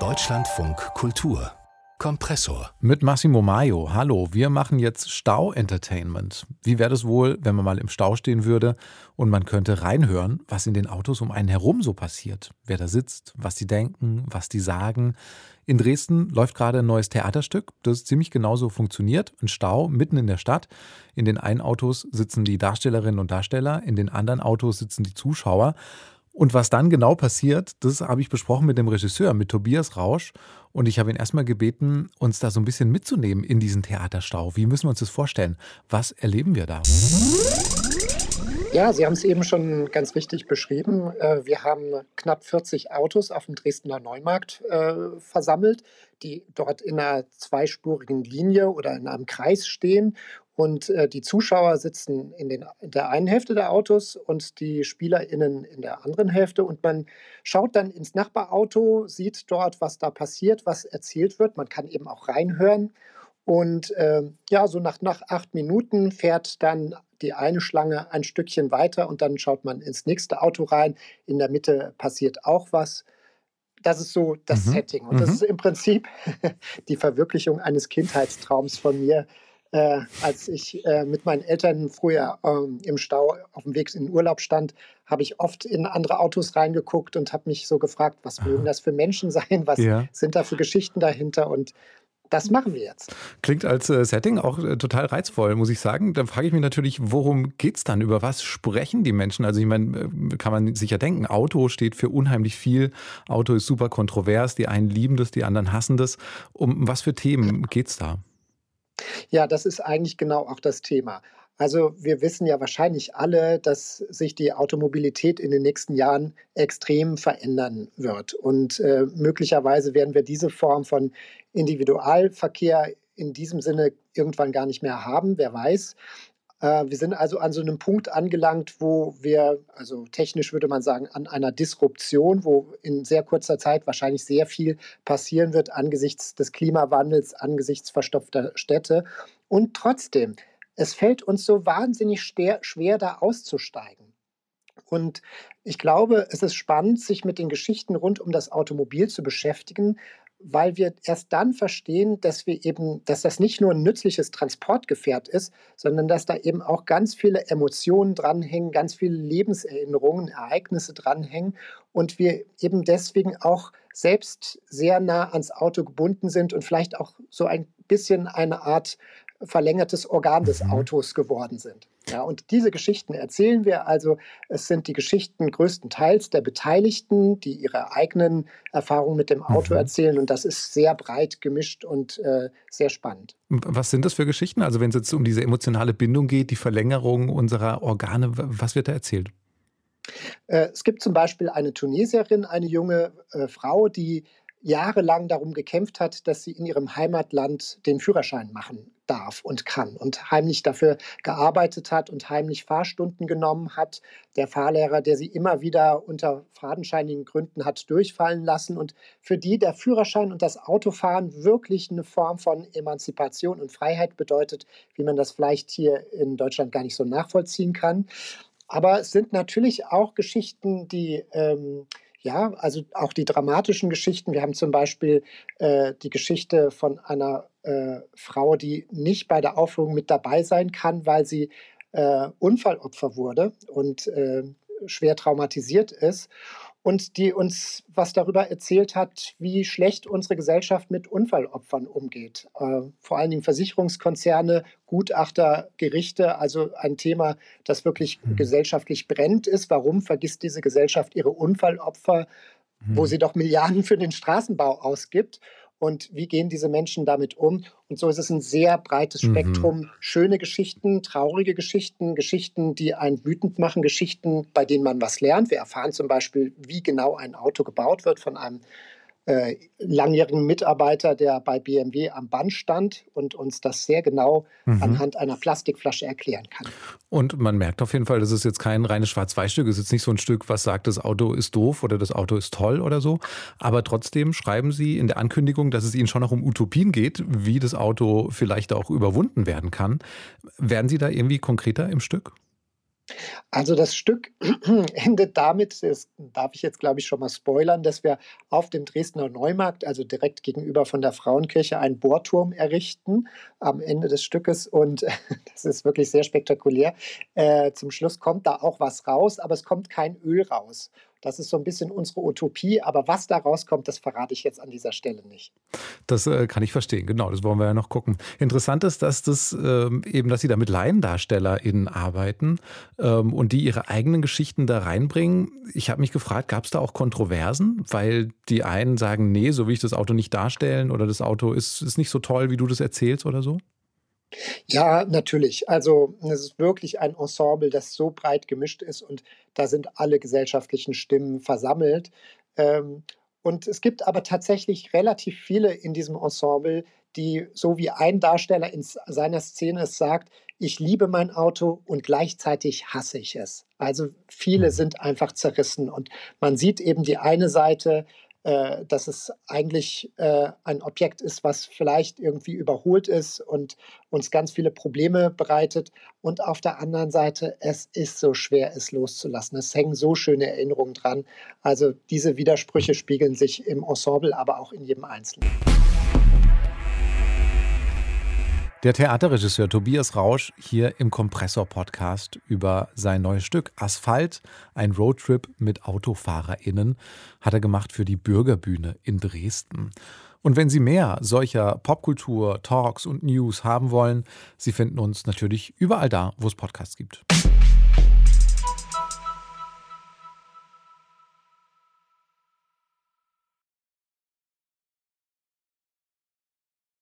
Deutschlandfunk Kultur Kompressor. Mit Massimo Maio. Hallo, wir machen jetzt Stau-Entertainment. Wie wäre es wohl, wenn man mal im Stau stehen würde und man könnte reinhören, was in den Autos um einen herum so passiert? Wer da sitzt, was die denken, was die sagen. In Dresden läuft gerade ein neues Theaterstück, das ziemlich genauso funktioniert. Ein Stau mitten in der Stadt. In den einen Autos sitzen die Darstellerinnen und Darsteller, in den anderen Autos sitzen die Zuschauer. Und was dann genau passiert, das habe ich besprochen mit dem Regisseur, mit Tobias Rausch. Und ich habe ihn erstmal gebeten, uns da so ein bisschen mitzunehmen in diesen Theaterstau. Wie müssen wir uns das vorstellen? Was erleben wir da? Ja, Sie haben es eben schon ganz richtig beschrieben. Äh, wir haben knapp 40 Autos auf dem Dresdner Neumarkt äh, versammelt, die dort in einer zweispurigen Linie oder in einem Kreis stehen und äh, die Zuschauer sitzen in, den, in der einen Hälfte der Autos und die SpielerInnen in der anderen Hälfte. Und man schaut dann ins Nachbarauto, sieht dort, was da passiert, was erzählt wird. Man kann eben auch reinhören. Und äh, ja, so nach, nach acht Minuten fährt dann die eine Schlange ein Stückchen weiter und dann schaut man ins nächste Auto rein. In der Mitte passiert auch was. Das ist so das mhm. Setting. Und mhm. das ist im Prinzip die Verwirklichung eines Kindheitstraums von mir, äh, als ich äh, mit meinen Eltern früher ähm, im Stau auf dem Weg in den Urlaub stand, habe ich oft in andere Autos reingeguckt und habe mich so gefragt, was mögen das für Menschen sein, was ja. sind da für Geschichten dahinter und das machen wir jetzt. Klingt als äh, Setting auch äh, total reizvoll, muss ich sagen. Dann frage ich mich natürlich, worum geht es dann? Über was sprechen die Menschen? Also ich meine, äh, kann man sich ja denken, Auto steht für unheimlich viel. Auto ist super kontrovers. Die einen lieben das, die anderen hassen das. Um was für Themen geht es da? Ja, das ist eigentlich genau auch das Thema. Also wir wissen ja wahrscheinlich alle, dass sich die Automobilität in den nächsten Jahren extrem verändern wird. Und äh, möglicherweise werden wir diese Form von Individualverkehr in diesem Sinne irgendwann gar nicht mehr haben, wer weiß. Äh, wir sind also an so einem Punkt angelangt, wo wir, also technisch würde man sagen, an einer Disruption, wo in sehr kurzer Zeit wahrscheinlich sehr viel passieren wird angesichts des Klimawandels, angesichts verstopfter Städte. Und trotzdem, es fällt uns so wahnsinnig schwer, da auszusteigen. Und ich glaube, es ist spannend, sich mit den Geschichten rund um das Automobil zu beschäftigen, weil wir erst dann verstehen, dass wir eben, dass das nicht nur ein nützliches Transportgefährt ist, sondern dass da eben auch ganz viele Emotionen dranhängen, ganz viele Lebenserinnerungen, Ereignisse dranhängen und wir eben deswegen auch selbst sehr nah ans Auto gebunden sind und vielleicht auch so ein bisschen eine Art verlängertes Organ des mhm. Autos geworden sind. Ja, und diese Geschichten erzählen wir also. Es sind die Geschichten größtenteils der Beteiligten, die ihre eigenen Erfahrungen mit dem Auto mhm. erzählen. Und das ist sehr breit gemischt und äh, sehr spannend. Was sind das für Geschichten? Also wenn es jetzt um diese emotionale Bindung geht, die Verlängerung unserer Organe, was wird da erzählt? Äh, es gibt zum Beispiel eine Tunesierin, eine junge äh, Frau, die jahrelang darum gekämpft hat, dass sie in ihrem Heimatland den Führerschein machen darf und kann und heimlich dafür gearbeitet hat und heimlich Fahrstunden genommen hat. Der Fahrlehrer, der sie immer wieder unter fadenscheinigen Gründen hat durchfallen lassen und für die der Führerschein und das Autofahren wirklich eine Form von Emanzipation und Freiheit bedeutet, wie man das vielleicht hier in Deutschland gar nicht so nachvollziehen kann. Aber es sind natürlich auch Geschichten, die ähm, ja, also auch die dramatischen Geschichten. Wir haben zum Beispiel äh, die Geschichte von einer äh, Frau, die nicht bei der Aufführung mit dabei sein kann, weil sie äh, Unfallopfer wurde und äh, schwer traumatisiert ist und die uns was darüber erzählt hat, wie schlecht unsere Gesellschaft mit Unfallopfern umgeht. Äh, vor allen Dingen Versicherungskonzerne, Gutachter, Gerichte, also ein Thema, das wirklich mhm. gesellschaftlich brennt ist. Warum vergisst diese Gesellschaft ihre Unfallopfer, mhm. wo sie doch Milliarden für den Straßenbau ausgibt? Und wie gehen diese Menschen damit um. Und so ist es ein sehr breites mhm. Spektrum. Mhm. Schöne Geschichten, traurige Geschichten, Geschichten, die einen wütend machen, Geschichten, bei denen man was lernt. Wir erfahren zum Beispiel, wie genau ein Auto gebaut wird von einem äh, langjährigen Mitarbeiter, der bei BMW am Band stand und uns das sehr genau mhm. anhand einer Plastikflasche erklären kann. Und man merkt auf jeden Fall, das ist jetzt kein reines Schwarz-Weiß-Stück, es ist jetzt nicht so ein Stück, was sagt, das Auto ist doof oder das Auto ist toll oder so. Aber trotzdem schreiben Sie in der Ankündigung, dass es Ihnen schon noch um Utopien geht, wie das Auto vielleicht auch überwunden werden kann. Werden Sie da irgendwie konkreter im Stück? Also das Stück endet damit, das darf ich jetzt glaube ich schon mal spoilern, dass wir auf dem Dresdner Neumarkt, also direkt gegenüber von der Frauenkirche, einen Bohrturm errichten am Ende des Stückes und das ist wirklich sehr spektakulär. Äh, zum Schluss kommt da auch was raus, aber es kommt kein Öl raus. Das ist so ein bisschen unsere Utopie, aber was da rauskommt, das verrate ich jetzt an dieser Stelle nicht. Das äh, kann ich verstehen, genau, das wollen wir ja noch gucken. Interessant ist, dass das ähm, eben, dass Sie da mit LaiendarstellerInnen arbeiten ähm, und die ihre eigenen Geschichten da reinbringen. Ich habe mich gefragt, gab es da auch Kontroversen? Weil die einen sagen, nee, so will ich das Auto nicht darstellen oder das Auto ist, ist nicht so toll, wie du das erzählst oder so? Ja, natürlich. Also es ist wirklich ein Ensemble, das so breit gemischt ist und da sind alle gesellschaftlichen Stimmen versammelt. Ähm, und es gibt aber tatsächlich relativ viele in diesem Ensemble, die, so wie ein Darsteller in seiner Szene es sagt, ich liebe mein Auto und gleichzeitig hasse ich es. Also viele mhm. sind einfach zerrissen und man sieht eben die eine Seite, äh, dass es eigentlich äh, ein Objekt ist, was vielleicht irgendwie überholt ist und uns ganz viele Probleme bereitet. Und auf der anderen Seite, es ist so schwer, es loszulassen. Es hängen so schöne Erinnerungen dran. Also diese Widersprüche spiegeln sich im Ensemble, aber auch in jedem Einzelnen. Der Theaterregisseur Tobias Rausch hier im Kompressor-Podcast über sein neues Stück Asphalt, ein Roadtrip mit AutofahrerInnen, hat er gemacht für die Bürgerbühne in Dresden. Und wenn Sie mehr solcher Popkultur, Talks und News haben wollen, Sie finden uns natürlich überall da, wo es Podcasts gibt.